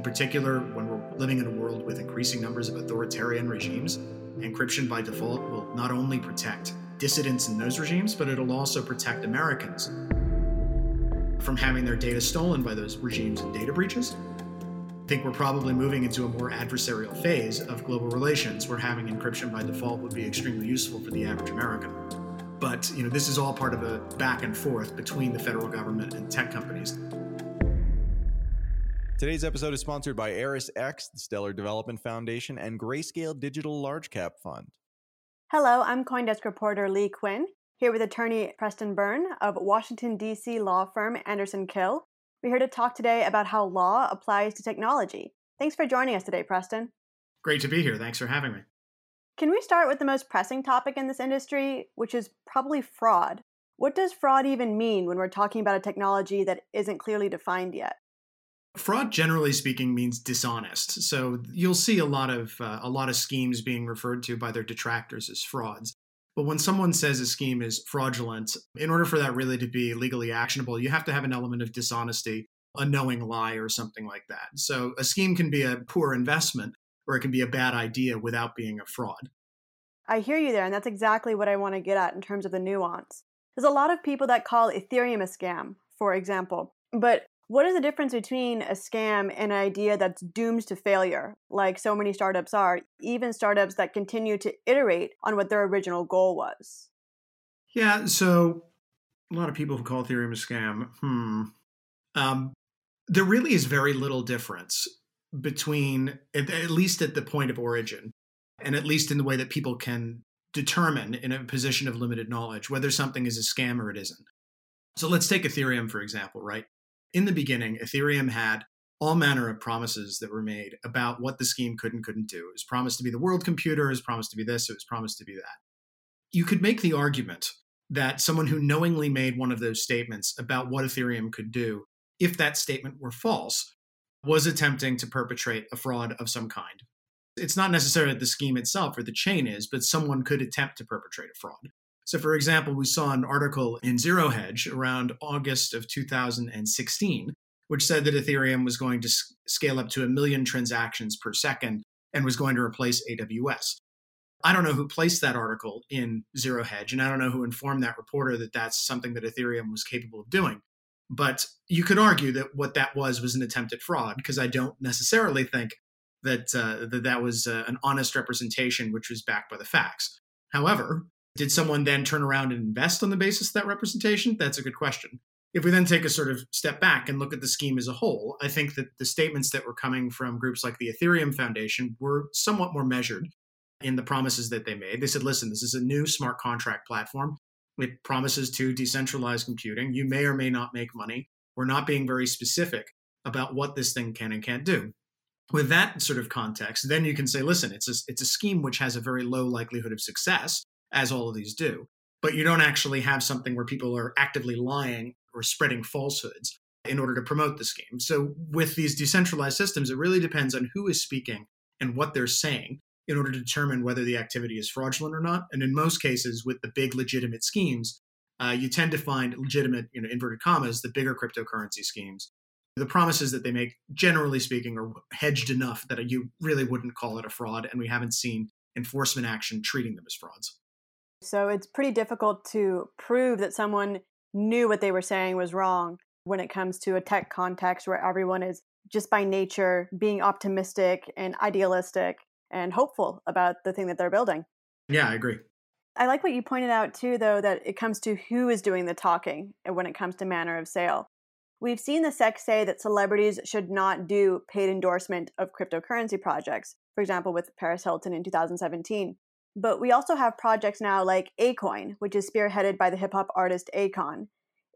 In particular, when we're living in a world with increasing numbers of authoritarian regimes, encryption by default will not only protect dissidents in those regimes, but it'll also protect Americans from having their data stolen by those regimes and data breaches. I think we're probably moving into a more adversarial phase of global relations where having encryption by default would be extremely useful for the average American. But you know, this is all part of a back and forth between the federal government and tech companies. Today's episode is sponsored by ErisX, the Stellar Development Foundation, and Grayscale Digital Large Cap Fund. Hello, I'm Coindesk reporter Leigh Cuen, here with attorney Preston Byrne of Washington, D.C. law firm Anderson Kill. We're here to talk today about how law applies to technology. Thanks for joining us today, Preston. Great to be here. Thanks for having me. Can we start with the most pressing topic in this industry, which is probably fraud? What does fraud even mean when we're talking about a technology that isn't clearly defined yet? Fraud, generally speaking, means dishonest. So you'll see a lot of uh, a lot of schemes being referred to by their detractors as frauds. But when someone says a scheme is fraudulent, in order for that really to be legally actionable, you have to have an element of dishonesty, a knowing lie, or something like that. So a scheme can be a poor investment, or it can be a bad idea without being a fraud. I hear you there, and that's exactly what I want to get at in terms of the nuance. There's a lot of people that call Ethereum a scam, for example. But what is the difference between a scam and an idea that's doomed to failure, like so many startups are, even startups that continue to iterate on what their original goal was? Yeah, so a lot of people who call Ethereum a scam. Hmm. Um, there really is very little difference between, at least at the point of origin, and at least in the way that people can determine in a position of limited knowledge whether something is a scam or it isn't. So let's take Ethereum, for example, right? In the beginning, Ethereum had all manner of promises that were made about what the scheme could and couldn't do. It was promised to be the world computer, it was promised to be this, it was promised to be that. You could make the argument that someone who knowingly made one of those statements about what Ethereum could do, if that statement were false, was attempting to perpetrate a fraud of some kind. It's not necessarily the scheme itself or the chain is, but someone could attempt to perpetrate a fraud. So, for example, we saw an article in Zero Hedge around August of 2016, which said that Ethereum was going to scale up to a million transactions per second and was going to replace AWS. I don't know who placed that article in Zero Hedge, and I don't know who informed that reporter that that's something that Ethereum was capable of doing. But you could argue that what that was was an attempt at fraud, because I don't necessarily think that uh, that, that was uh, an honest representation, which was backed by the facts. However, did someone then turn around and invest on the basis of that representation? That's a good question. If we then take a sort of step back and look at the scheme as a whole, I think that the statements that were coming from groups like the Ethereum Foundation were somewhat more measured in the promises that they made. They said, listen, this is a new smart contract platform. It promises to decentralize computing. You may or may not make money. We're not being very specific about what this thing can and can't do. With that sort of context, then you can say, listen, it's a, it's a scheme which has a very low likelihood of success as all of these do. But you don't actually have something where people are actively lying or spreading falsehoods in order to promote the scheme. So with these decentralized systems, it really depends on who is speaking and what they're saying in order to determine whether the activity is fraudulent or not. And in most cases, with the big legitimate schemes, uh, you tend to find legitimate, you know, inverted commas, the bigger cryptocurrency schemes. The promises that they make, generally speaking, are hedged enough that you really wouldn't call it a fraud, and we haven't seen enforcement action treating them as frauds. So it's pretty difficult to prove that someone knew what they were saying was wrong. when it comes to a tech context where everyone is just by nature being optimistic and idealistic and hopeful about the thing that they're building. Yeah, I agree. I like what you pointed out too, though, that it comes to who is doing the talking and when it comes to manner of sale. We've seen the SEC say that celebrities should not do paid endorsement of cryptocurrency projects, for example, with Paris Hilton in 2017. But we also have projects now like Akoin, which is spearheaded by the hip hop artist Akon.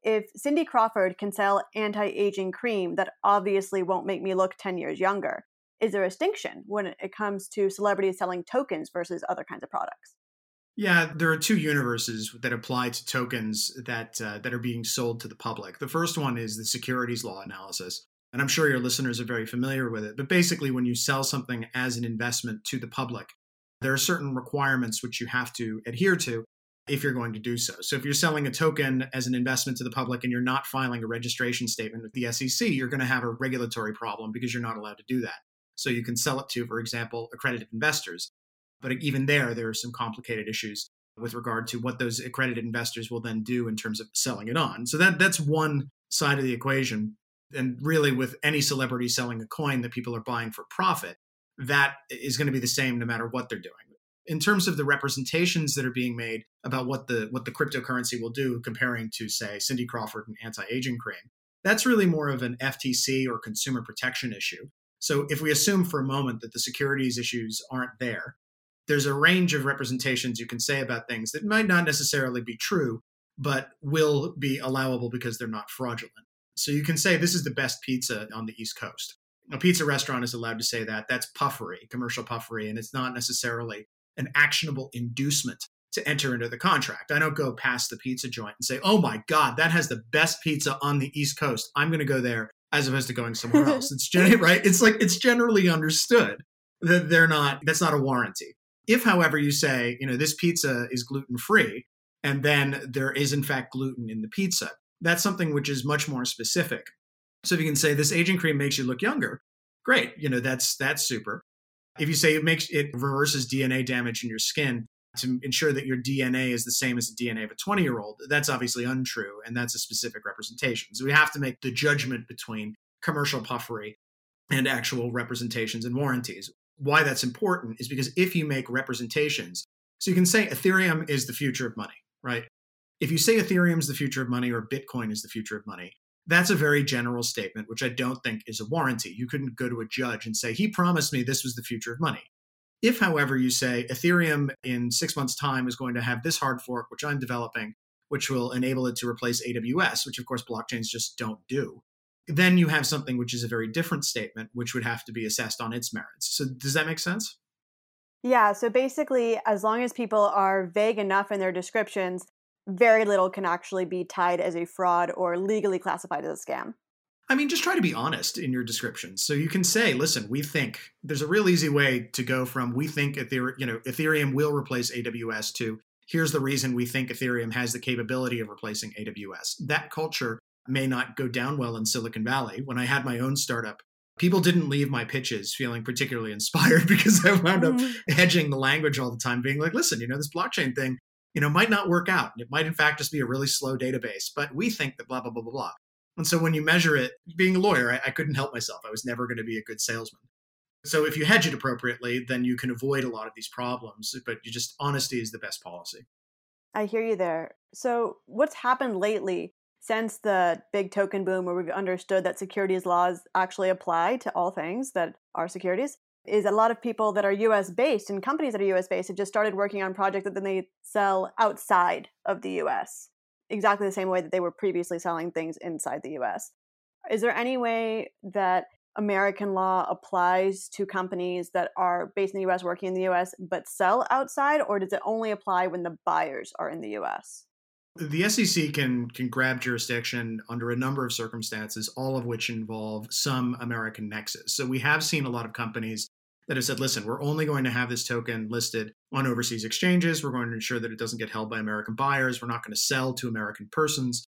If Cindy Crawford can sell anti aging cream that obviously won't make me look 10 years younger, is there a distinction when it comes to celebrities selling tokens versus other kinds of products? Yeah, there are two universes that apply to tokens that uh, that are being sold to the public. The first one is the securities law analysis, and I'm sure your listeners are very familiar with it. But basically, when you sell something as an investment to the public, there are certain requirements which you have to adhere to if you're going to do so. So if you're selling a token as an investment to the public and you're not filing a registration statement with the SEC, you're going to have a regulatory problem because you're not allowed to do that. So you can sell it to, for example, accredited investors. But even there, there are some complicated issues with regard to what those accredited investors will then do in terms of selling it on. So that that's one side of the equation. And really, with any celebrity selling a coin that people are buying for profit, that is going to be the same no matter what they're doing. In terms of the representations that are being made about what the what the cryptocurrency will do, comparing to say Cindy Crawford and anti-aging cream, that's really more of an FTC or consumer protection issue. So if we assume for a moment that the securities issues aren't there, there's a range of representations you can say about things that might not necessarily be true, but will be allowable because they're not fraudulent. So you can say this is the best pizza on the East Coast. A pizza restaurant is allowed to say that. That's puffery, commercial puffery, and it's not necessarily an actionable inducement to enter into the contract. I don't go past the pizza joint and say, "Oh my god, that has the best pizza on the East Coast. I'm going to go there as opposed to going somewhere else." It's generally right. It's like it's generally understood that they're not. That's not a warranty. If, however, you say, you know, this pizza is gluten free, and then there is in fact gluten in the pizza, that's something which is much more specific. So if you can say this aging cream makes you look younger, great. You know, that's that's super. If you say it makes it reverses DNA damage in your skin to ensure that your DNA is the same as the DNA of a 20 year old, that's obviously untrue. And that's a specific representation. So we have to make the judgment between commercial puffery and actual representations and warranties why that's important is because if you make representations, so you can say Ethereum is the future of money, right? If you say Ethereum is the future of money or Bitcoin is the future of money, that's a very general statement, which I don't think is a warranty. You couldn't go to a judge and say, he promised me this was the future of money. If, however, you say Ethereum in six months' time is going to have this hard fork, which I'm developing, which will enable it to replace AWS, which of course blockchains just don't do, then you have something which is a very different statement, which would have to be assessed on its merits. So, does that make sense? Yeah. So, basically, as long as people are vague enough in their descriptions, very little can actually be tied as a fraud or legally classified as a scam. I mean, just try to be honest in your descriptions. So you can say, listen, we think there's a real easy way to go from we think Ethereum, you know, Ethereum will replace AWS to here's the reason we think Ethereum has the capability of replacing AWS. That culture may not go down well in Silicon Valley. When I had my own startup, people didn't leave my pitches feeling particularly inspired because I wound mm-hmm. up hedging the language all the time, being like, listen, you know, this blockchain thing, you know, might not work out. It might, in fact, just be a really slow database, but we think that blah, blah, blah, blah, blah. And so when you measure it, being a lawyer, I, I couldn't help myself. I was never going to be a good salesman. So if you hedge it appropriately, then you can avoid a lot of these problems. But you just honesty is the best policy. I hear you there. So what's happened lately since the big token boom where we've understood that securities laws actually apply to all things that are securities is a lot of people that are US based and companies that are US based have just started working on projects that then they sell outside of the US, exactly the same way that they were previously selling things inside the US. Is there any way that American law applies to companies that are based in the US, working in the US, but sell outside, or does it only apply when the buyers are in the US? The SEC can can grab jurisdiction under a number of circumstances, all of which involve some American nexus. So we have seen a lot of companies that have said, listen, we're only going to have this token listed on overseas exchanges. We're going to ensure that it doesn't get held by American buyers. We're not going to sell to American persons.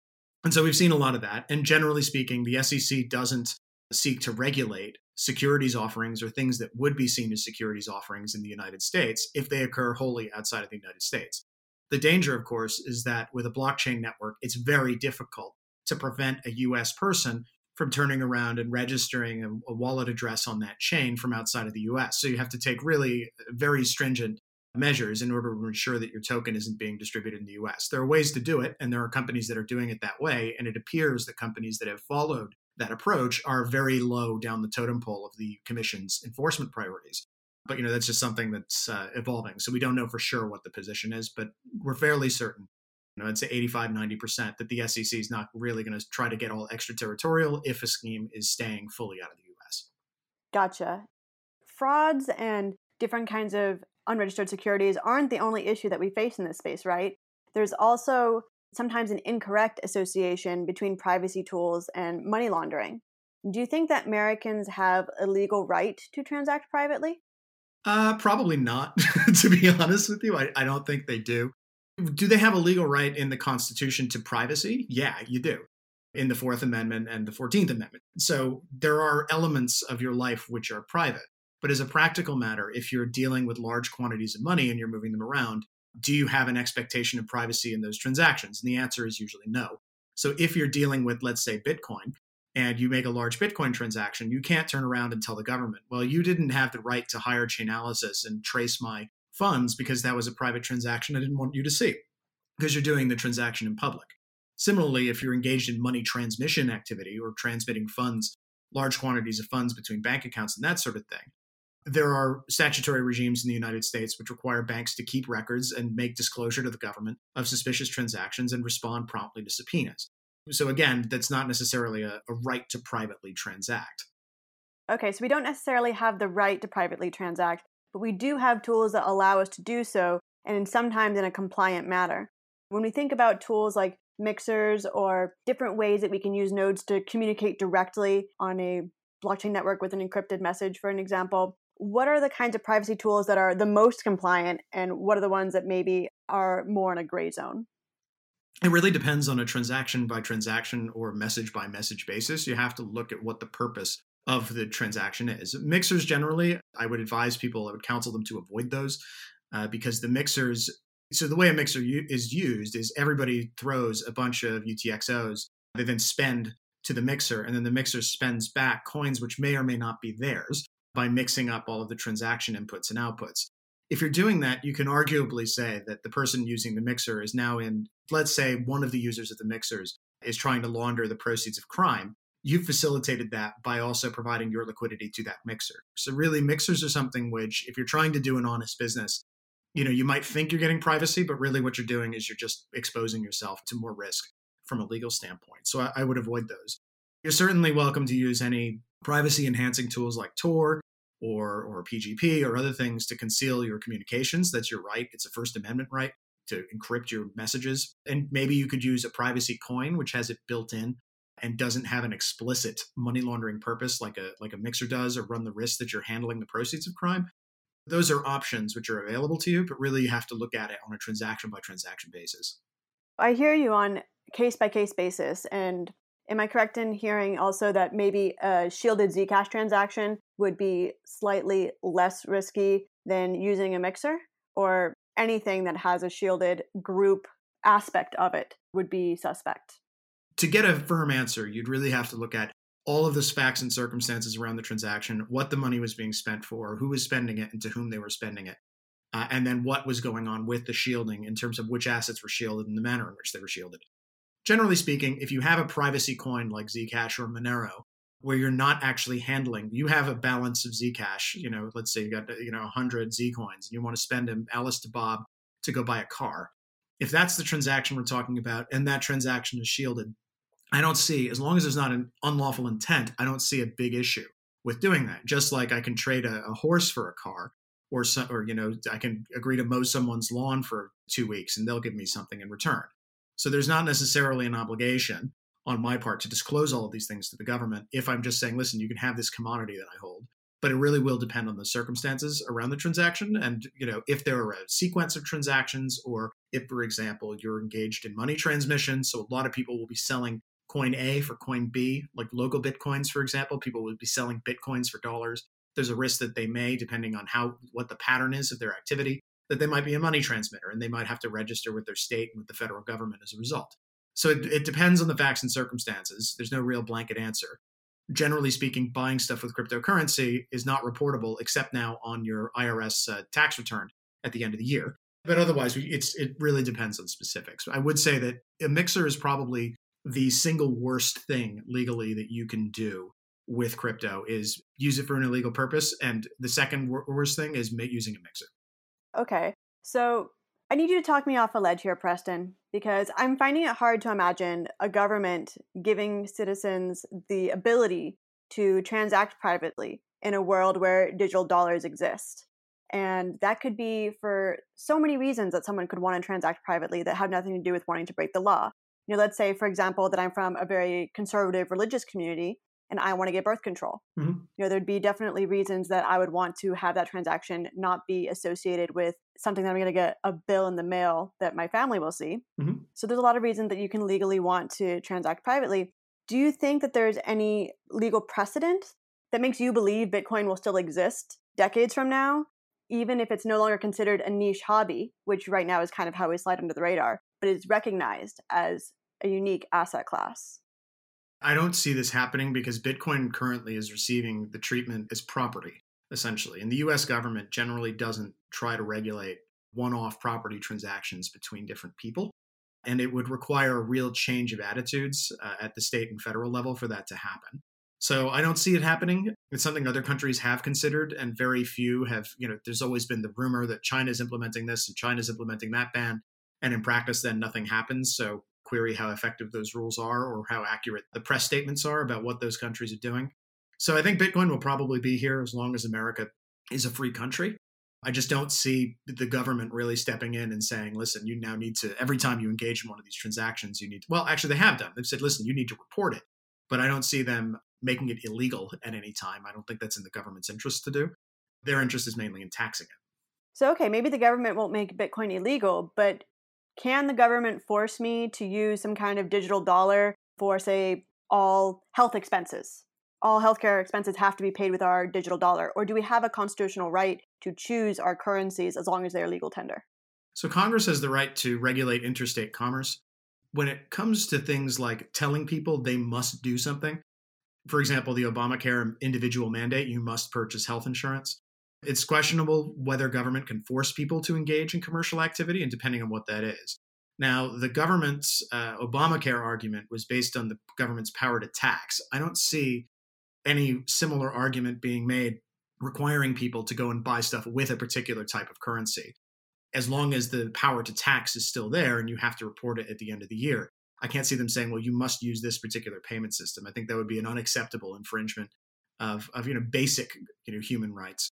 And so we've seen a lot of that. And generally speaking, the SEC doesn't seek to regulate securities offerings or things that would be seen as securities offerings in the United States if they occur wholly outside of the United States. The danger, of course, is that with a blockchain network, it's very difficult to prevent a US person from turning around and registering a, a, wallet address on that chain from outside of the US. So you have to take really uh, very stringent measures in order to ensure that your token isn't being distributed in the US. There are ways to do it, and there are companies that are doing it that way. And it appears that companies that have followed that approach are very low down the totem pole of the commission's enforcement priorities. But you know that's just something that's uh, evolving. So we don't know for sure what the position is, but we're fairly certain you know, I'd say 85, 90% that the SEC is not really going to try to get all extraterritorial if a scheme is staying fully out of the US. Gotcha. Frauds and different kinds of unregistered securities aren't the only issue that we face in this space, right? There's also sometimes an incorrect association between privacy tools and money laundering. Do you think that Americans have a legal right to transact privately? Uh, probably not, to be honest with you. I, I don't think they do. Do they have a legal right in the Constitution to privacy? Yeah, you do. In the Fourth Amendment and the 14th Amendment. So there are elements of your life which are private. But as a practical matter, if you're dealing with large quantities of money and you're moving them around, do you have an expectation of privacy in those transactions? And the answer is usually no. So if you're dealing with, let's say, Bitcoin, and you make a large Bitcoin transaction, you can't turn around and tell the government, well, you didn't have the right to hire Chainalysis and trace my funds because that was a private transaction I didn't want you to see because you're doing the transaction in public. Similarly, if you're engaged in money transmission activity or transmitting funds, large quantities of funds between bank accounts and that sort of thing, there are statutory regimes in the United States which require banks to keep records and make disclosure to the government of suspicious transactions and respond promptly to subpoenas. So, again, that's not necessarily a, a right to privately transact. Okay, so we don't necessarily have the right to privately transact, but we do have tools that allow us to do so, and sometimes in a compliant manner. When we think about tools like mixers or different ways that we can use nodes to communicate directly on a blockchain network with an encrypted message, for an example, what are the kinds of privacy tools that are the most compliant, and what are the ones that maybe are more in a gray zone? It really depends on a transaction by transaction or message by message basis. You have to look at what the purpose of the transaction is. Mixers generally, I would advise people, I would counsel them to avoid those uh, because the mixers. So the way a mixer u- is used is everybody throws a bunch of UTXOs. They then spend to the mixer, and then the mixer spends back coins which may or may not be theirs by mixing up all of the transaction inputs and outputs. If you're doing that, you can arguably say that the person using the mixer is now in, let's say, one of the users of the mixers is trying to launder the proceeds of crime you facilitated that by also providing your liquidity to that mixer. So really mixers are something which if you're trying to do an honest business, you know, you might think you're getting privacy, but really what you're doing is you're just exposing yourself to more risk from a legal standpoint. So I, I would avoid those. You're certainly welcome to use any privacy enhancing tools like Tor or or PGP or other things to conceal your communications. That's your right. It's a First Amendment right to encrypt your messages. And maybe you could use a privacy coin, which has it built in and doesn't have an explicit money laundering purpose like a like a mixer does or run the risk that you're handling the proceeds of crime those are options which are available to you but really you have to look at it on a transaction by transaction basis i hear you on case by case basis and am i correct in hearing also that maybe a shielded zcash transaction would be slightly less risky than using a mixer or anything that has a shielded group aspect of it would be suspect to get a firm answer, you'd really have to look at all of the facts and circumstances around the transaction, what the money was being spent for, who was spending it, and to whom they were spending it. Uh, and then what was going on with the shielding in terms of which assets were shielded and the manner in which they were shielded. Generally speaking, if you have a privacy coin like Zcash or Monero, where you're not actually handling, you have a balance of Zcash. You know, let's say you got you know 100 Z coins, and you want to spend them Alice to Bob to go buy a car. If that's the transaction we're talking about, and that transaction is shielded, I don't see, as long as there's not an unlawful intent, I don't see a big issue with doing that. Just like I can trade a, a horse for a car, or some, or you know, I can agree to mow someone's lawn for two weeks and they'll give me something in return. So there's not necessarily an obligation on my part to disclose all of these things to the government if I'm just saying, listen, you can have this commodity that I hold. But it really will depend on the circumstances around the transaction. And, you know, if there are a sequence of transactions, or if, for example, you're engaged in money transmission. So a lot of people will be selling coin A for coin B, like LocalBitcoins, for example. People would be selling bitcoins for dollars. There's a risk that they may, depending on how what the pattern is of their activity, that they might be a money transmitter and they might have to register with their state and with the federal government as a result. So it, it depends on the facts and circumstances. There's no real blanket answer. Generally speaking, buying stuff with cryptocurrency is not reportable except now on your IRS uh, tax return at the end of the year. But otherwise, it's it really depends on specifics. I would say that a mixer is probably the single worst thing legally that you can do with crypto is use it for an illegal purpose, and the second worst thing is using a mixer. Okay, so I need you to talk me off a ledge here, Preston, because I'm finding it hard to imagine a government giving citizens the ability to transact privately in a world where digital dollars exist. And that could be for so many reasons that someone could want to transact privately that have nothing to do with wanting to break the law. You know, let's say, for example, that I'm from a very conservative religious community and I want to get birth control. Mm-hmm. You know, there'd be definitely reasons that I would want to have that transaction not be associated with something that I'm going to get a bill in the mail that my family will see. Mm-hmm. So there's a lot of reasons that you can legally want to transact privately. Do you think that there's any legal precedent that makes you believe Bitcoin will still exist decades from now, even if it's no longer considered a niche hobby, which right now is kind of how we slide under the radar, but is recognized as a unique asset class? I don't see this happening because Bitcoin currently is receiving the treatment as property, essentially. And the US government generally doesn't try to regulate one off property transactions between different people. And it would require a real change of attitudes uh, at the state and federal level for that to happen. So I don't see it happening. It's something other countries have considered, and very few have. You know, there's always been the rumor that China is implementing this and China is implementing that ban. And in practice, then nothing happens. So query how effective those rules are or how accurate the press statements are about what those countries are doing. So I think Bitcoin will probably be here as long as America is a free country. I just don't see the government really stepping in and saying, listen, you now need to, every time you engage in one of these transactions, you need to, well, actually, they have done. They've said, listen, you need to report it. But I don't see them making it illegal at any time. I don't think that's in the government's interest to do. Their interest is mainly in taxing it. So, okay, maybe the government won't make Bitcoin illegal, but can the government force me to use some kind of digital dollar for, say, all health expenses? All healthcare expenses have to be paid with our digital dollar. Or do we have a constitutional right to choose our currencies as long as they are legal tender? So, Congress has the right to regulate interstate commerce. When it comes to things like telling people they must do something, for example, the Obamacare individual mandate, you must purchase health insurance. It's questionable whether government can force people to engage in commercial activity, and depending on what that is. Now, the government's uh, Obamacare argument was based on the government's power to tax. I don't see any similar argument being made requiring people to go and buy stuff with a particular type of currency, as long as the power to tax is still there and you have to report it at the end of the year. I can't see them saying, well, you must use this particular payment system. I think that would be an unacceptable infringement of, of you know, basic you know, human rights.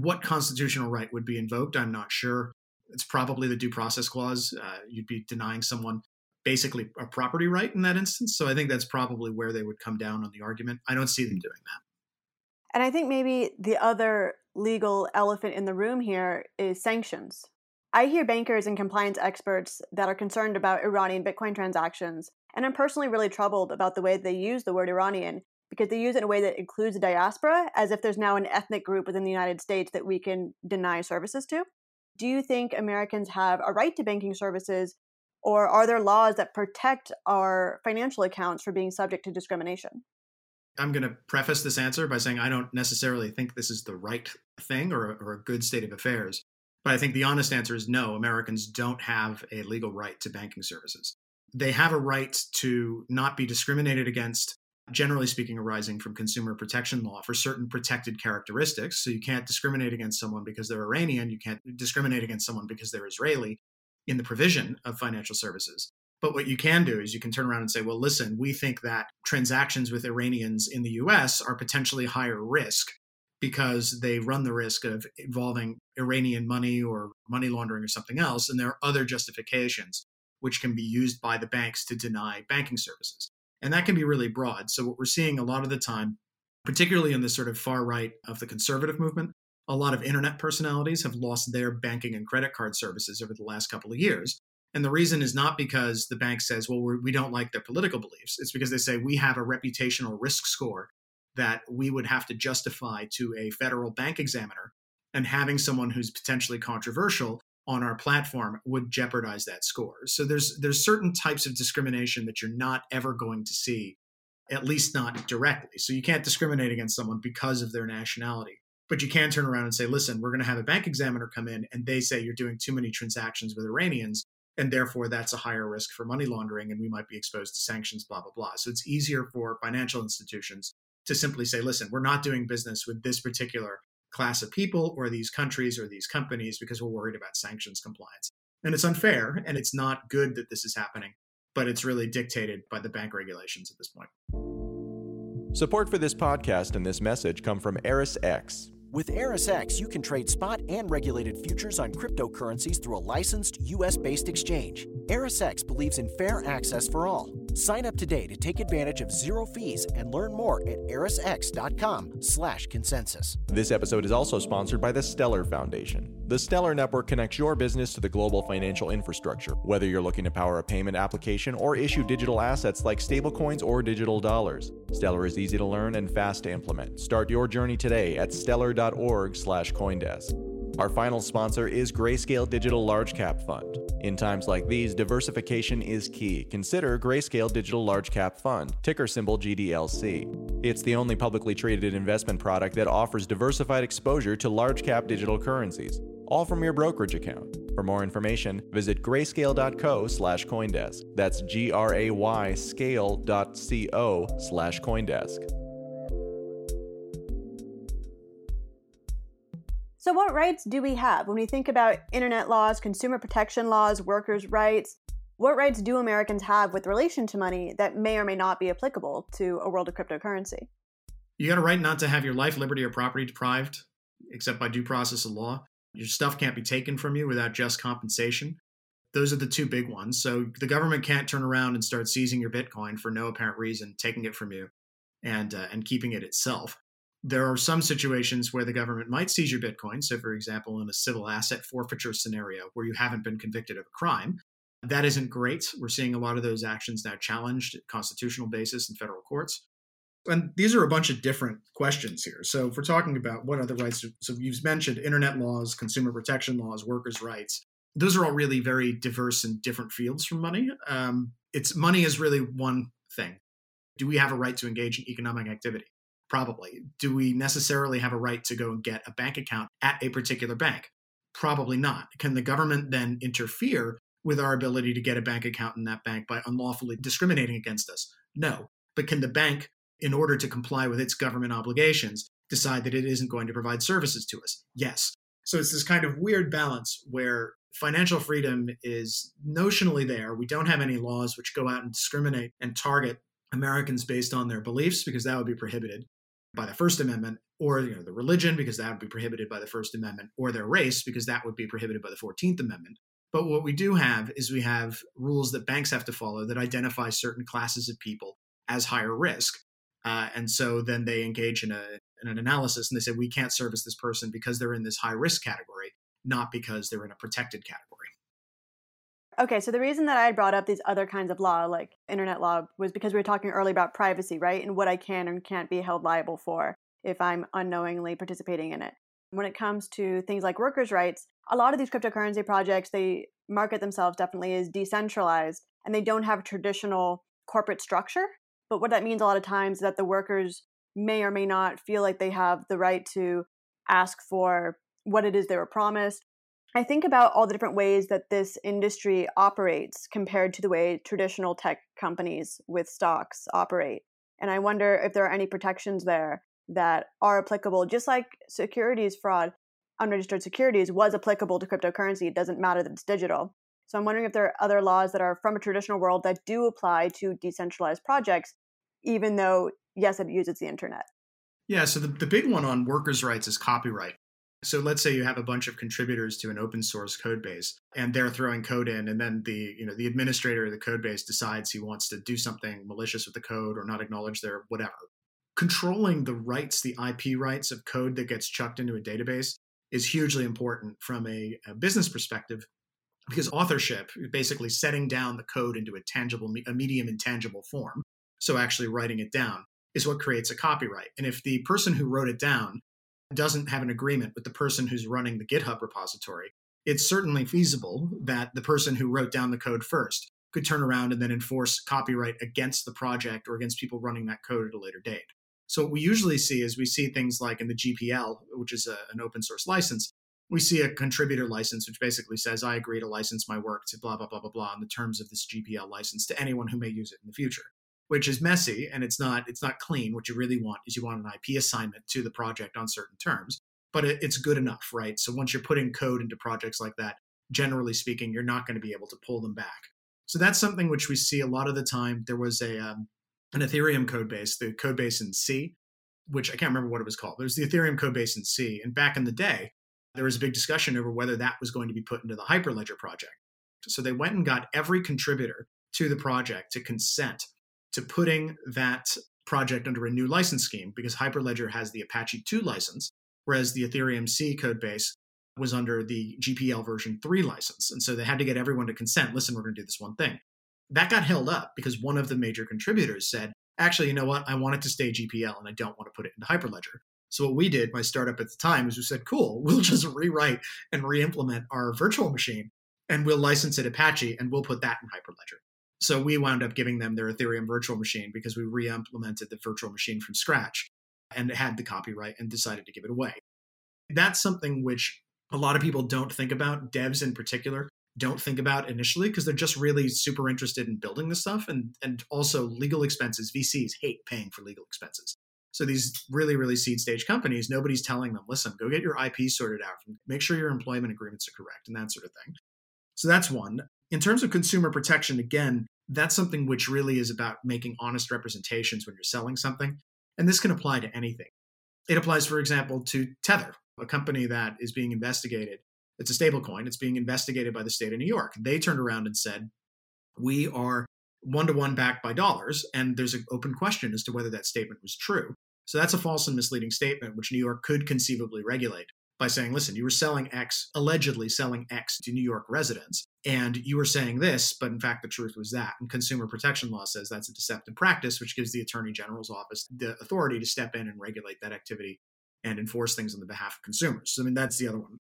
What constitutional right would be invoked? I'm not sure. It's probably the due process clause. Uh, you'd be denying someone basically a property right in that instance. So I think that's probably where they would come down on the argument. I don't see them doing that. And I think maybe the other legal elephant in the room here is sanctions. I hear bankers and compliance experts that are concerned about Iranian Bitcoin transactions, and I'm personally really troubled about the way they use the word Iranian because they use it in a way that includes the diaspora as if there's now an ethnic group within the United States that we can deny services to. Do you think Americans have a right to banking services, or are there laws that protect our financial accounts from being subject to discrimination? I'm going to preface this answer by saying I don't necessarily think this is the right thing or, or a good state of affairs. But I think the honest answer is no, Americans don't have a legal right to banking services. They have a right to not be discriminated against generally speaking, arising from consumer protection law for certain protected characteristics. So you can't discriminate against someone because they're Iranian, you can't discriminate against someone because they're Israeli in the provision of financial services. But what you can do is you can turn around and say, well, listen, we think that transactions with Iranians in the US are potentially higher risk because they run the risk of involving Iranian money or money laundering or something else. And there are other justifications which can be used by the banks to deny banking services. And that can be really broad. So, what we're seeing a lot of the time, particularly in the sort of far right of the conservative movement, a lot of internet personalities have lost their banking and credit card services over the last couple of years. And the reason is not because the bank says, well, we're, we do not like their political beliefs. It's because they say we have a reputational risk score that we would have to justify to a federal bank examiner. And having someone who's potentially controversial on our platform would jeopardize that score. So there's there's certain types of discrimination that you're not ever going to see, at least not directly. So you can't discriminate against someone because of their nationality. But you can turn around and say, listen, we're going to have a bank examiner come in and they say you're doing too many transactions with Iranians. And therefore, that's a higher risk for money laundering and we might be exposed to sanctions, blah, blah, blah. So it's easier for financial institutions to simply say, listen, we're not doing business with this particular class of people or these countries or these companies because we're worried about sanctions compliance. And it's unfair and it's not good that this is happening, but it's really dictated by the bank regulations at this point. Support for this podcast and this message come from ErisX. With ErisX, you can trade spot and regulated futures on cryptocurrencies through a licensed U.S. based exchange. ErisX believes in fair access for all. Sign up today to take advantage of zero fees and learn more at erisx.com/consensus. This episode is also sponsored by the Stellar Foundation. The Stellar Network connects your business to the global financial infrastructure. Whether you're looking to power a payment application or issue digital assets like stablecoins or digital dollars, Stellar is easy to learn and fast to implement. Start your journey today at stellar.org/coindesk. Our final sponsor is Grayscale Digital Large Cap Fund. In times like these, diversification is key. Consider Grayscale Digital Large Cap Fund, ticker symbol GDLC. It's the only publicly traded investment product that offers diversified exposure to large cap digital currencies, all from your brokerage account. For more information, visit grayscale.co slash Coindesk. That's G R A Y scale.co slash Coindesk. So, what rights do we have when we think about internet laws, consumer protection laws, workers' rights? What rights do Americans have with relation to money that may or may not be applicable to a world of cryptocurrency? You got a right not to have your life, liberty, or property deprived, except by due process of law. Your stuff can't be taken from you without just compensation. Those are the two big ones. So the government can't turn around and start seizing your Bitcoin for no apparent reason, taking it from you, and uh, and keeping it itself there are some situations where the government might seize your Bitcoin. So, for example, in a civil asset forfeiture scenario where you haven't been convicted of a crime, that isn't great. We're seeing a lot of those actions now challenged at constitutional basis in federal courts. And these are a bunch of different questions here. So, if we're talking about what other rights, so you've mentioned internet laws, consumer protection laws, workers' rights. Those are all really very diverse and different fields from money. Um, it's money is really one thing. Do we have a right to engage in economic activity? Probably. Do we necessarily have a right to go and get a bank account at a particular bank? Probably not. Can the government then interfere with our ability to get a bank account in that bank by unlawfully discriminating against us? No. But can the bank, in order to comply with its government obligations, decide that it isn't going to provide services to us? Yes. So it's this kind of weird balance where financial freedom is notionally there. We don't have any laws which go out and discriminate and target Americans based on their beliefs because that would be prohibited by the First Amendment, or you know, the religion, because that would be prohibited by the First Amendment, or their race, because that would be prohibited by the 14th Amendment. But what we do have is we have rules that banks have to follow that identify certain classes of people as higher risk. Uh, and so then they engage in, a, in an analysis and they say, we can't service this person because they're in this high risk category, not because they're in a protected category. Okay, so the reason that I brought up these other kinds of law, like internet law, was because we were talking earlier about privacy, right? And what I can and can't be held liable for if I'm unknowingly participating in it. When it comes to things like workers' rights, a lot of these cryptocurrency projects, they market themselves definitely as decentralized and they don't have traditional corporate structure. But what that means a lot of times is that the workers may or may not feel like they have the right to ask for what it is they were promised I think about all the different ways that this industry operates compared to the way traditional tech companies with stocks operate. And I wonder if there are any protections there that are applicable, just like securities fraud, unregistered securities was applicable to cryptocurrency. It doesn't matter that it's digital. So I'm wondering if there are other laws that are from a traditional world that do apply to decentralized projects, even though, yes, it uses the internet. Yeah, so the, the big one on workers' rights is copyright. So let's say you have a bunch of contributors to an open source code base and they're throwing code in and then the, you know, the administrator of the code base decides he wants to do something malicious with the code or not acknowledge their whatever. Controlling the rights, the IP rights of code that gets chucked into a database is hugely important from a, a business perspective because authorship, basically setting down the code into a tangible, a medium intangible form, so actually writing it down, is what creates a copyright. And if the person who wrote it down doesn't have an agreement with the person who's running the GitHub repository, it's certainly feasible that the person who wrote down the code first could turn around and then enforce copyright against the project or against people running that code at a later date. So what we usually see is we see things like in the GPL, which is a, an open source license, we see a contributor license, which basically says, I agree to license my work to blah, blah, blah, blah, blah, on the terms of this GPL license to anyone who may use it in the future, which is messy and it's not, it's not clean. What you really want is you want an IP assignment to the project on certain terms, but it, it's good enough, right? So once you're putting code into projects like that, generally speaking, you're not going to be able to pull them back. So that's something which we see a lot of the time. There was a, um, an Ethereum code base, the code base in C, which I can't remember what it was called. There's the Ethereum code base in C. And back in the day, there was a big discussion over whether that was going to be put into the Hyperledger project. So they went and got every contributor to the project to consent to putting that project under a new license scheme because Hyperledger has the Apache 2 license, whereas the Ethereum C code base was under the GPL version 3 license. And so they had to get everyone to consent listen, we're going to do this one thing. That got held up because one of the major contributors said, actually, you know what? I want it to stay GPL and I don't want to put it into Hyperledger. So what we did, my startup at the time, is we said, cool, we'll just rewrite and re-implement our virtual machine and we'll license it Apache and we'll put that in Hyperledger. So we wound up giving them their Ethereum virtual machine because we re-implemented the virtual machine from scratch and had the copyright and decided to give it away. That's something which a lot of people don't think about, devs in particular don't think about initially because they're just really super interested in building this stuff and and also legal expenses VCs hate paying for legal expenses. So these really, really seed stage companies, nobody's telling them, listen, go get your IP sorted out, make sure your employment agreements are correct, and that sort of thing. So that's one. In terms of consumer protection, again, that's something which really is about making honest representations when you're selling something. And this can apply to anything. It applies, for example, to Tether, a company that is being investigated. It's a stablecoin. It's being investigated by the state of New York. They turned around and said, We are one to one backed by dollars. And there's an open question as to whether that statement was true. So that's a false and misleading statement, which New York could conceivably regulate by saying, listen, you were selling X, allegedly selling X to New York residents, and you were saying this, but in fact, the truth was that. And consumer protection law says that's a deceptive practice, which gives the attorney general's office the authority to step in and regulate that activity and enforce things on the behalf of consumers. So, I mean, that's the other one.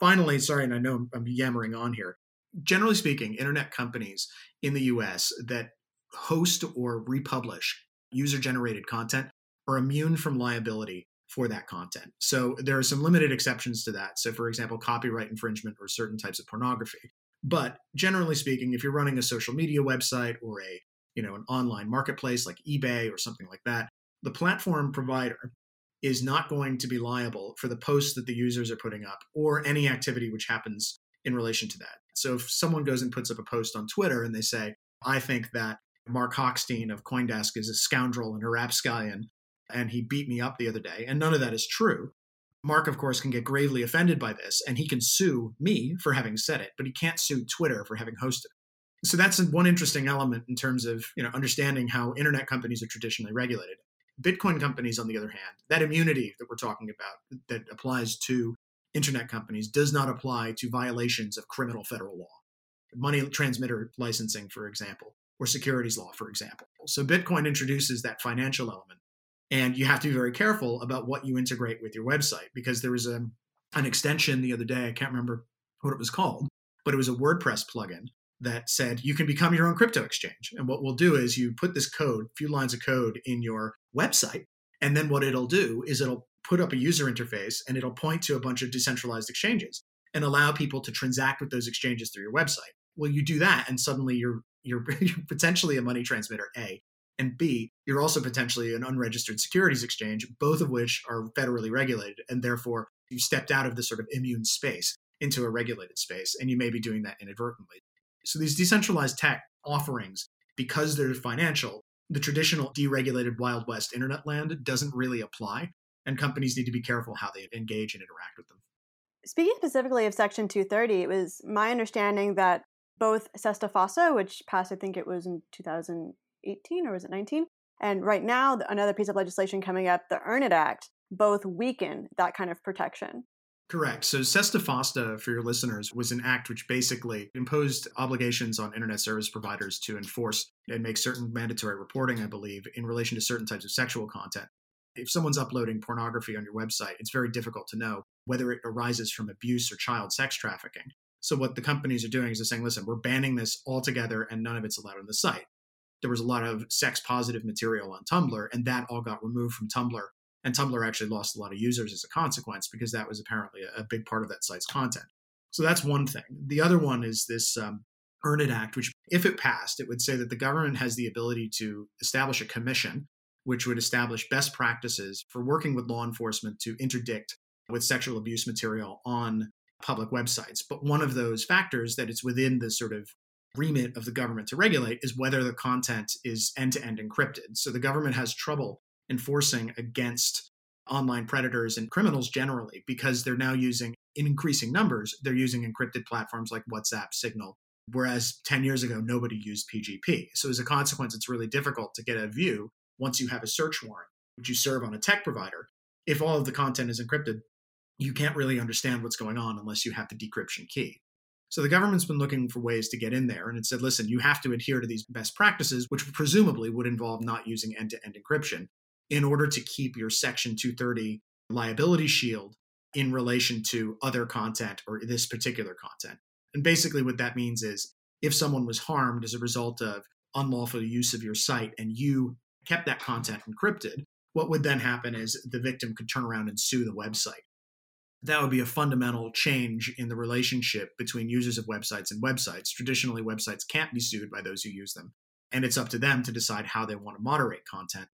Finally, sorry, and I know I'm yammering on here. Generally speaking, internet companies in the US that host or republish user generated content are immune from liability for that content. So there are some limited exceptions to that. So, for example, copyright infringement or certain types of pornography. But generally speaking, if you're running a social media website or a you know an online marketplace like eBay or something like that, the platform provider is not going to be liable for the posts that the users are putting up or any activity which happens in relation to that. So if someone goes and puts up a post on Twitter and they say, I think that Marc Hochstein of Coindesk is a scoundrel and a rapscallion and he beat me up the other day, and none of that is true. Marc, of course, can get gravely offended by this, and he can sue me for having said it, but he can't sue Twitter for having hosted it. So that's one interesting element in terms of you know understanding how internet companies are traditionally regulated. Bitcoin companies, on the other hand, that immunity that we're talking about that applies to internet companies does not apply to violations of criminal federal law, money transmitter licensing, for example, or securities law, for example. So Bitcoin introduces that financial element and you have to be very careful about what you integrate with your website because there was a, an extension the other day, I can't remember what it was called, but it was a WordPress plugin that said you can become your own crypto exchange. And what we'll do is you put this code, a few lines of code in your website, and then what it'll do is it'll put up a user interface and it'll point to a bunch of decentralized exchanges and allow people to transact with those exchanges through your website. Well, you do that, and suddenly you're you're, you're potentially a money transmitter, A and B, you're also potentially an unregistered securities exchange, both of which are federally regulated. And therefore, you stepped out of the sort of immune space into a regulated space, and you may be doing that inadvertently. So these decentralized tech offerings, because they're financial, the traditional deregulated Wild West internet land doesn't really apply. And companies need to be careful how they engage and interact with them. Speaking specifically of Section 230, it was my understanding that both SESTA FOSTA, which passed, I think it was in 2018 or was it 19? And right now, another piece of legislation coming up, the Earn It Act, both weaken that kind of protection. Correct. So SESTA FOSTA, for your listeners, was an act which basically imposed obligations on internet service providers to enforce and make certain mandatory reporting, I believe, in relation to certain types of sexual content. If someone's uploading pornography on your website, it's very difficult to know whether it arises from abuse or child sex trafficking. So what the companies are doing is they're saying, listen, we're banning this altogether and none of it's allowed on the site. There was a lot of sex positive material on Tumblr, and that all got removed from Tumblr. And Tumblr actually lost a lot of users as a consequence because that was apparently a, big part of that site's content. So that's one thing. The other one is this um, Earn It Act, which, if it passed, it would say that the government has the ability to establish a commission which would establish best practices for working with law enforcement to interdict with sexual abuse material on public websites. But one of those factors that it's within the sort of remit of the government to regulate is whether the content is end to end encrypted. So the government has trouble enforcing against online predators and criminals generally because they're now using, in increasing numbers, they're using encrypted platforms like WhatsApp, Signal, whereas 10 years ago, nobody used PGP. So as a consequence, it's really difficult to get a view once you have a search warrant, which you serve on a tech provider. If all of the content is encrypted, you can't really understand what's going on unless you have the decryption key. So the government's been looking for ways to get in there and it said, listen, you have to adhere to these best practices, which presumably would involve not using end to end encryption in order to keep your Section 230 liability shield in relation to other content or this particular content. And basically, what that means is if someone was harmed as a result of unlawful use of your site and you kept that content encrypted, what would then happen is the victim could turn around and sue the website. That would be a fundamental change in the relationship between users of websites and websites. Traditionally, websites can't be sued by those who use them, and it's up to them to decide how they want to moderate content.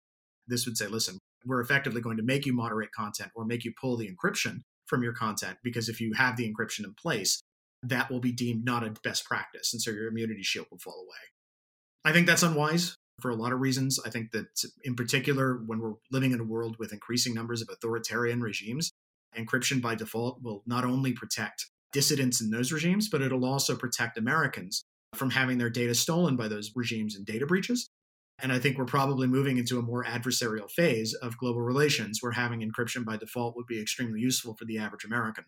This would say, listen, we're effectively going to make you moderate content or make you pull the encryption from your content because if you have the encryption in place, that will be deemed not a best practice. And so your immunity shield will fall away. I think that's unwise for a lot of reasons. I think that, in particular, when we're living in a world with increasing numbers of authoritarian regimes, encryption by default will not only protect dissidents in those regimes, but it'll also protect Americans from having their data stolen by those regimes and data breaches. And I think we're probably moving into a more adversarial phase of global relations where having encryption by default would be extremely useful for the average American.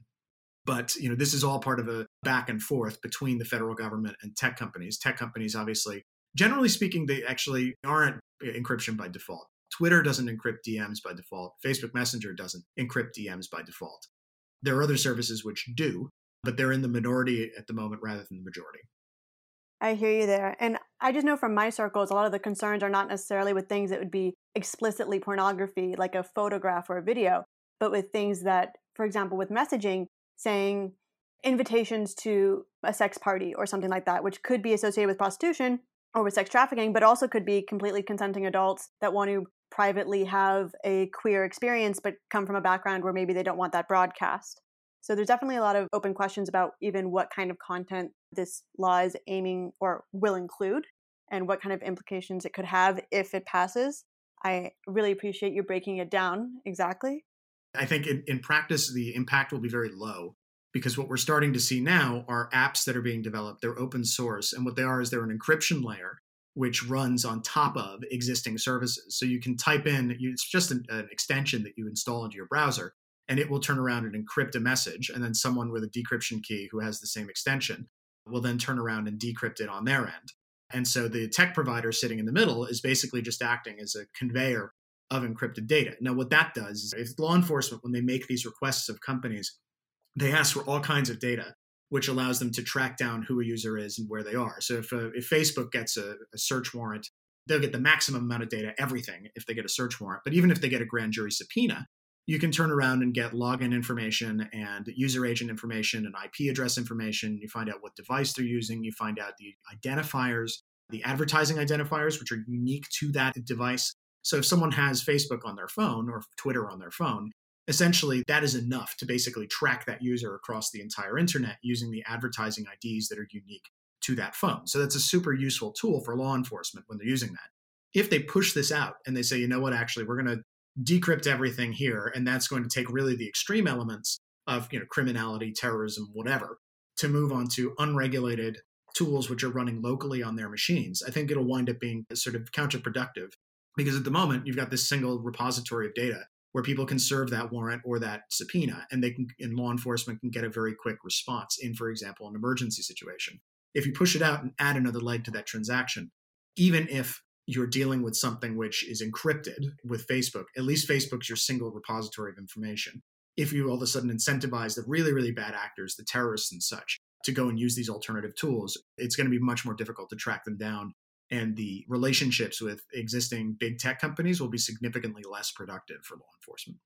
But you know, this is all part of a back and forth between the federal government and tech companies. Tech companies obviously generally speaking, they actually aren't uh, encryption by default. Twitter doesn't encrypt DMs by default. Facebook Messenger doesn't encrypt DMs by default. There are other services which do, but they're in the minority at the moment rather than the majority. I hear you there. And I just know from my circles, a lot of the concerns are not necessarily with things that would be explicitly pornography, like a photograph or a video, but with things that, for example, with messaging, saying invitations to a sex party or something like that, which could be associated with prostitution, or with sex trafficking, but also could be completely consenting adults that want to privately have a queer experience, but come from a background where maybe they don't want that broadcast. So there's definitely a lot of open questions about even what kind of content this law is aiming or will include and what kind of implications it could have if it passes. I really appreciate you breaking it down exactly. I think in, in practice, the impact will be very low because what we're starting to see now are apps that are being developed. They're open source, and what they are is they're an encryption layer which runs on top of existing services. So you can type in, it's just an, an, extension that you install into your browser, and it will turn around and encrypt a message. And then someone with a decryption key who has the same extension will then turn around and decrypt it on their end. And so the tech provider sitting in the middle is basically just acting as a conveyor of encrypted data. Now, what that does is if law enforcement, when they make these requests of companies, they ask for all kinds of data, which allows them to track down who a user is and where they are. So if, uh, if Facebook gets a, a search warrant, they'll get the maximum amount of data, everything, if they get a search warrant. But even if they get a grand jury subpoena, you can turn around and get login information and user agent information and IP address information. You find out what device they're using. You find out the identifiers, the advertising identifiers, which are unique to that device. So if someone has Facebook on their phone or Twitter on their phone, essentially that is enough to basically track that user across the entire internet using the advertising IDs that are unique to that phone. So that's a super useful tool for law enforcement when they're using that. If they push this out and they say, you know what, actually, we're going to decrypt everything here, and that's going to take really the extreme elements of you know criminality, terrorism, whatever, to move on to unregulated tools which are running locally on their machines. I think it'll wind up being sort of counterproductive because at the moment you've got this single repository of data where people can serve that warrant or that subpoena and they can and law enforcement can get a very quick response in for example an emergency situation if you push it out and add another leg to that transaction even if you're dealing with something which is encrypted with Facebook. At least Facebook's your single repository of information. If you all of a sudden incentivize the really, really bad actors, the terrorists and such, to go and use these alternative tools, it's going to be much more difficult to track them down. And the relationships with existing big tech companies will be significantly less productive for law enforcement.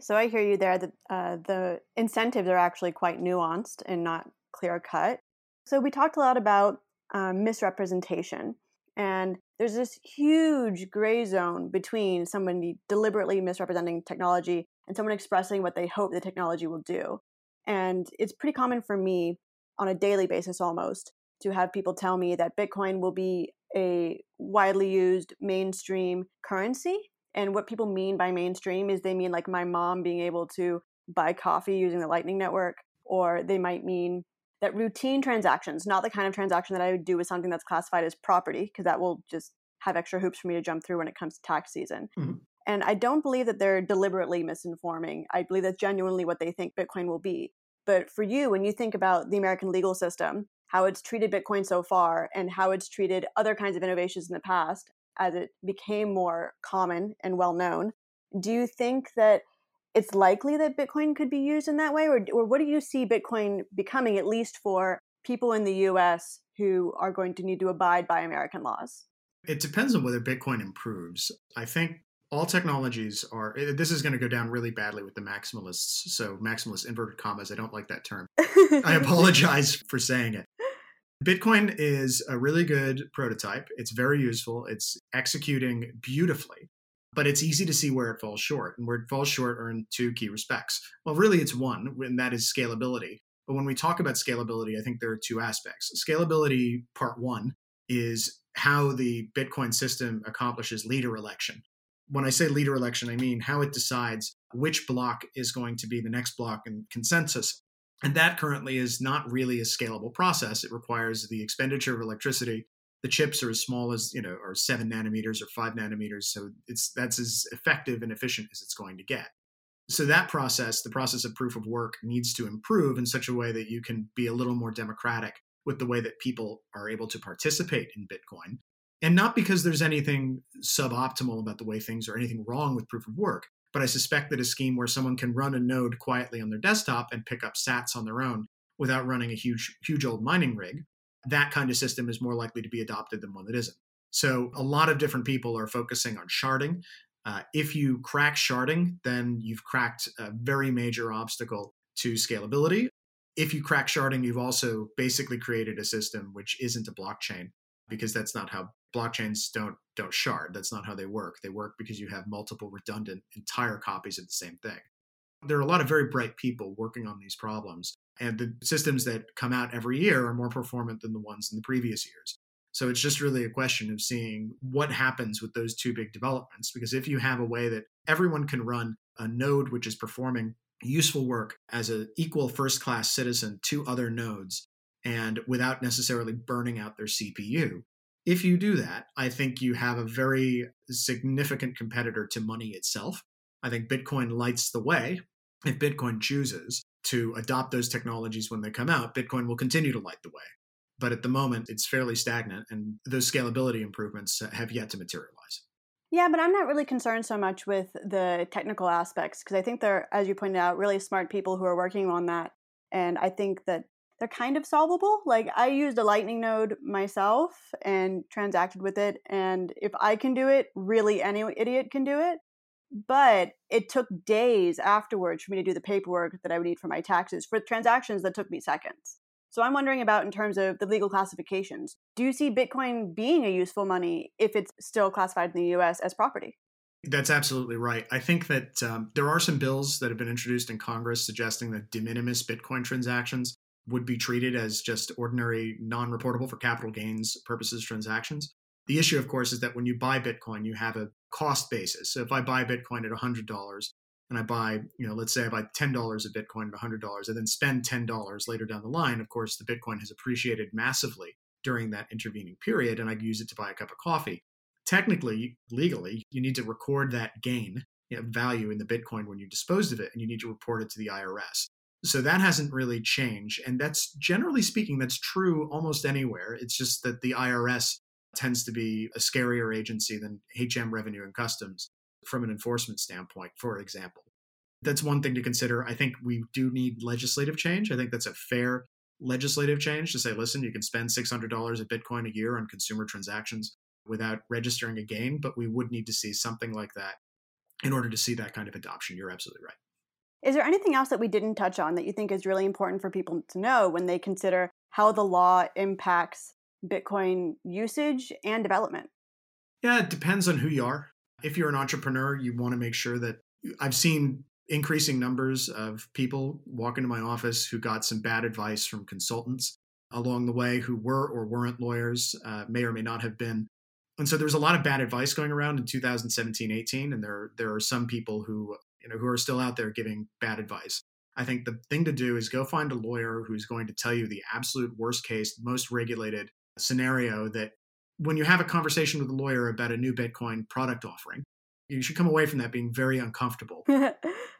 So I hear you there that uh, the incentives are actually quite nuanced and not clear cut. So we talked a lot about um, misrepresentation. And there's this huge gray zone between somebody deliberately misrepresenting technology and someone expressing what they hope the technology will do. And it's pretty common for me on a daily basis almost to have people tell me that Bitcoin will be a widely used mainstream currency. And what people mean by mainstream is they mean like my mom being able to buy coffee using the Lightning Network, or they might mean that routine transactions, not the kind of transaction that I would do with something that's classified as property, because that will just have extra hoops for me to jump through when it comes to tax season. Mm-hmm. And I don't believe that they're deliberately misinforming. I believe that's genuinely what they think Bitcoin will be. But for you, when you think about the American legal system, how it's treated Bitcoin so far, and how it's treated other kinds of innovations in the past as it became more common and well known, do you think that it's likely that Bitcoin could be used in that way? Or, or what do you see Bitcoin becoming, at least for people in the US who are going to need to abide by American laws? It depends on whether Bitcoin improves. I think all technologies are eh, this is going to go down really badly with the maximalists so maximalist inverted commas i don't like that term i apologize for saying it bitcoin is a really good prototype it's very useful it's executing beautifully but it's easy to see where it falls short. And where it falls short are in two key respects. Well, really, it's one, and that is scalability. But when we talk about scalability, I think there are two aspects. Scalability, part one, is how the Bitcoin system accomplishes leader election. When I say leader election, I mean how it decides which block is going to be the next block in consensus. And that currently is not really a scalable process. It requires the expenditure of electricity. The chips are as small as you know are seven nanometers or five nanometers so it's that's as effective and efficient as it's going to get. So that process the process of proof of work needs to improve in such a way that you can be a little more democratic with the way that people are able to participate in bitcoin. And not because there's anything suboptimal about the way things or anything wrong with proof of work but i suspect that a scheme where someone can run a node quietly on their desktop and pick up sats on their own without running a huge huge old mining rig that kind of system is more likely to be adopted than one that isn't. So a lot of different people are focusing on sharding. Uh, if you crack sharding, then you've cracked a very major obstacle to scalability. If you crack sharding, you've also basically created a system which isn't a blockchain because that's not how blockchains don't don't shard. That's not how they work. They work because you have multiple redundant entire copies of the same thing. There are a lot of very bright people working on these problems. And the systems that come out every year are more performant than the ones in the previous years. So it's just really a question of seeing what happens with those two big developments. Because if you have a way that everyone can run a node which is performing useful work as an equal first class citizen to other nodes and without necessarily burning out their CPU, if you do that, I think you have a very significant competitor to money itself. I think Bitcoin lights the way if Bitcoin chooses to adopt those technologies when they come out, Bitcoin will continue to light the way. But at the moment, it's fairly stagnant, and those scalability improvements have yet to materialize. Yeah, but I'm not really concerned so much with the technical aspects because I think they're, as you pointed out, really smart people who are working on that. And I think that they're kind of solvable. Like I used a Lightning node myself and transacted with it. And if I can do it, really any idiot can do it but it took days afterwards for me to do the paperwork that I would need for my taxes for transactions that took me seconds. So I'm wondering about in terms of the legal classifications. Do you see Bitcoin being a useful money if it's still classified in the US as property? That's absolutely right. I think that um, there are some bills that have been introduced in Congress suggesting that de minimis Bitcoin transactions would be treated as just ordinary, non reportable for capital gains purposes transactions. The issue, of course, is that when you buy Bitcoin, you have a cost basis. So if I buy Bitcoin at $100 and I buy, you know, let's say I buy $10 of Bitcoin at $100 and then spend $10 later down the line, of course, the Bitcoin has appreciated massively during that intervening period and I use it to buy a cup of coffee. Technically, legally, you need to record that gain you know, value in the Bitcoin when you disposed of it and you need to report it to the IRS. So that hasn't really changed. And that's generally speaking, that's true almost anywhere. It's just that the IRS tends to be a scarier agency than HM Revenue and Customs from an enforcement standpoint, for example. That's one thing to consider. I think we do need legislative change. I think that's a fair legislative change to say, listen, you can spend $600 of Bitcoin a year on consumer transactions without registering a gain, but we would need to see something like that in order to see that kind of adoption. You're absolutely right. Is there anything else that we didn't touch on that you think is really important for people to know when they consider how the law impacts Bitcoin usage and development? Yeah, it depends on who you are. If you're an entrepreneur, you want to make sure that I've seen increasing numbers of people walk into my office who got some bad advice from consultants along the way who were or weren't lawyers, uh, may or may not have been. And so there was a lot of bad advice going around in 2017, 18, and there there are some people who you know who are still out there giving bad advice. I think the thing to do is go find a lawyer who's going to tell you the absolute worst case, most regulated scenario that when you have a conversation with a lawyer about a new Bitcoin product offering, you should come away from that being very uncomfortable. it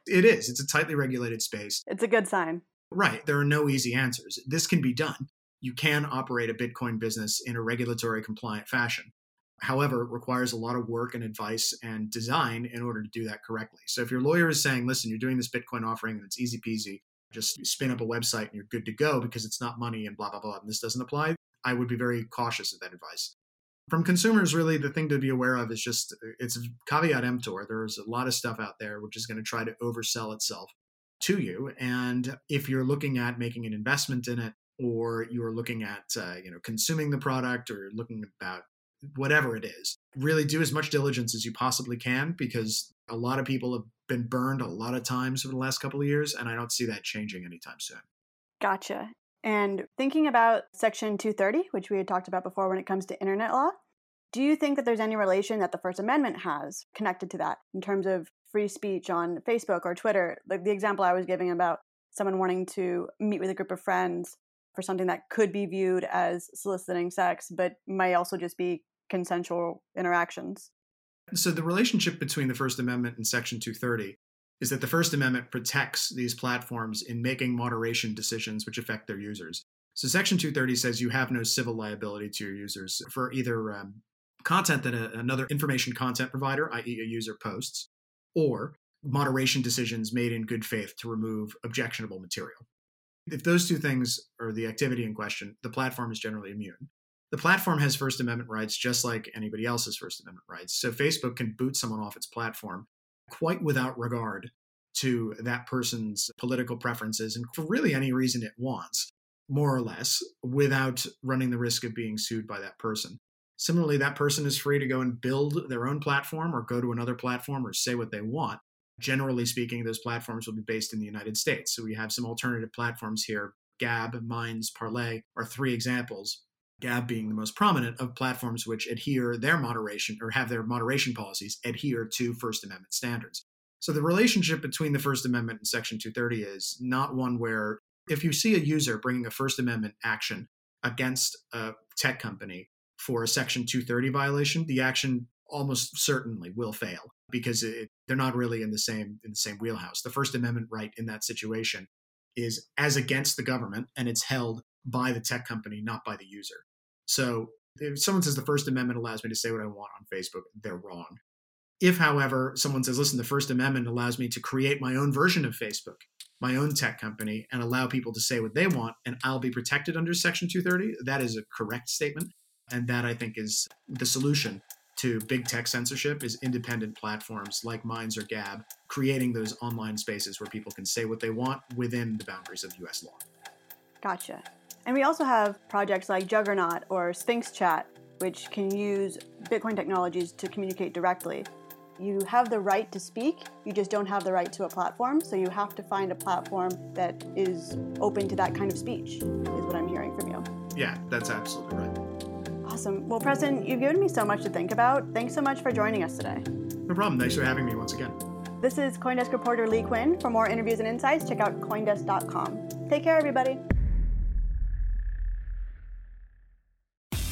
is. It's a tightly regulated space. It's a good sign. Right. There are no easy answers. This can be done. You can operate a Bitcoin business in a regulatory compliant fashion. However, it requires a lot of work and advice and design in order to do that correctly. So if your lawyer is saying, listen, you're doing this Bitcoin offering and it's easy peasy, just spin up a website and you're good to go because it's not money and blah, blah, blah, and this doesn't apply, I would be very cautious of that advice. From consumers, really, the thing to be aware of is just it's a caveat emptor. There's a lot of stuff out there which is going to try to oversell itself to you. And if you're looking at making an investment in it, or you're looking at uh, you know consuming the product, or looking about whatever it is, really do as much diligence as you possibly can because a lot of people have been burned a lot of times over the last couple of years, and I don't see that changing anytime soon. Gotcha. And thinking about Section 230, which we had talked about before when it comes to internet law, do you think that there's any relation that the First Amendment has connected to that in terms of free speech on Facebook or Twitter? Like the example I was giving about someone wanting to meet with a group of friends for something that could be viewed as soliciting sex, but might also just be consensual interactions. So the relationship between the First Amendment and Section 230 is that the First Amendment protects these platforms in making moderation decisions which affect their users. So Section 230 says you have no civil liability to your users for either um, content that a, another information content provider, i.e., a user, posts, or moderation decisions made in good faith to remove objectionable material. If those two things are the activity in question, the platform is generally immune. The platform has First Amendment rights just like anybody else's First Amendment rights. So Facebook can boot someone off its platform quite without regard to that person's political preferences and for really any reason it wants, more or less, without running the risk of being sued by that person. Similarly, that person is free to go and build their own platform or go to another platform or say what they want. Generally speaking, those platforms will be based in the United States. So we have some alternative platforms here. Gab, Minds, Parler are three examples Gab being the most prominent of platforms which adhere their moderation or have their moderation policies adhere to First Amendment standards. So the relationship between the First Amendment and Section 230 is not one where if you see a user bringing a First Amendment action against a tech company for a Section 230 violation, the action almost certainly will fail because it, they're not really in the same in the same wheelhouse. The First Amendment right in that situation is as against the government and it's held by the tech company, not by the user. So if someone says the First Amendment allows me to say what I want on Facebook, they're wrong. If, however, someone says, listen, the First Amendment allows me to create my own version of Facebook, my own tech company, and allow people to say what they want, and I'll be protected under Section 230, that is a correct statement. And that I think is the solution to big tech censorship is independent platforms like Minds or Gab creating those online spaces where people can say what they want within the boundaries of US law. Gotcha. And we also have projects like Juggernaut or Sphinx Chat, which can use Bitcoin technologies to communicate directly. You have the right to speak, you just don't have the right to a platform, so you have to find a platform that is open to that kind of speech, is what I'm hearing from you. Yeah, that's absolutely right. Awesome. Well, Preston, you've given me so much to think about. Thanks so much for joining us today. No problem. Thanks for having me once again. This is Coindesk reporter Leigh Cuen. For more interviews and insights, check out Coindesk.com. Take care, everybody.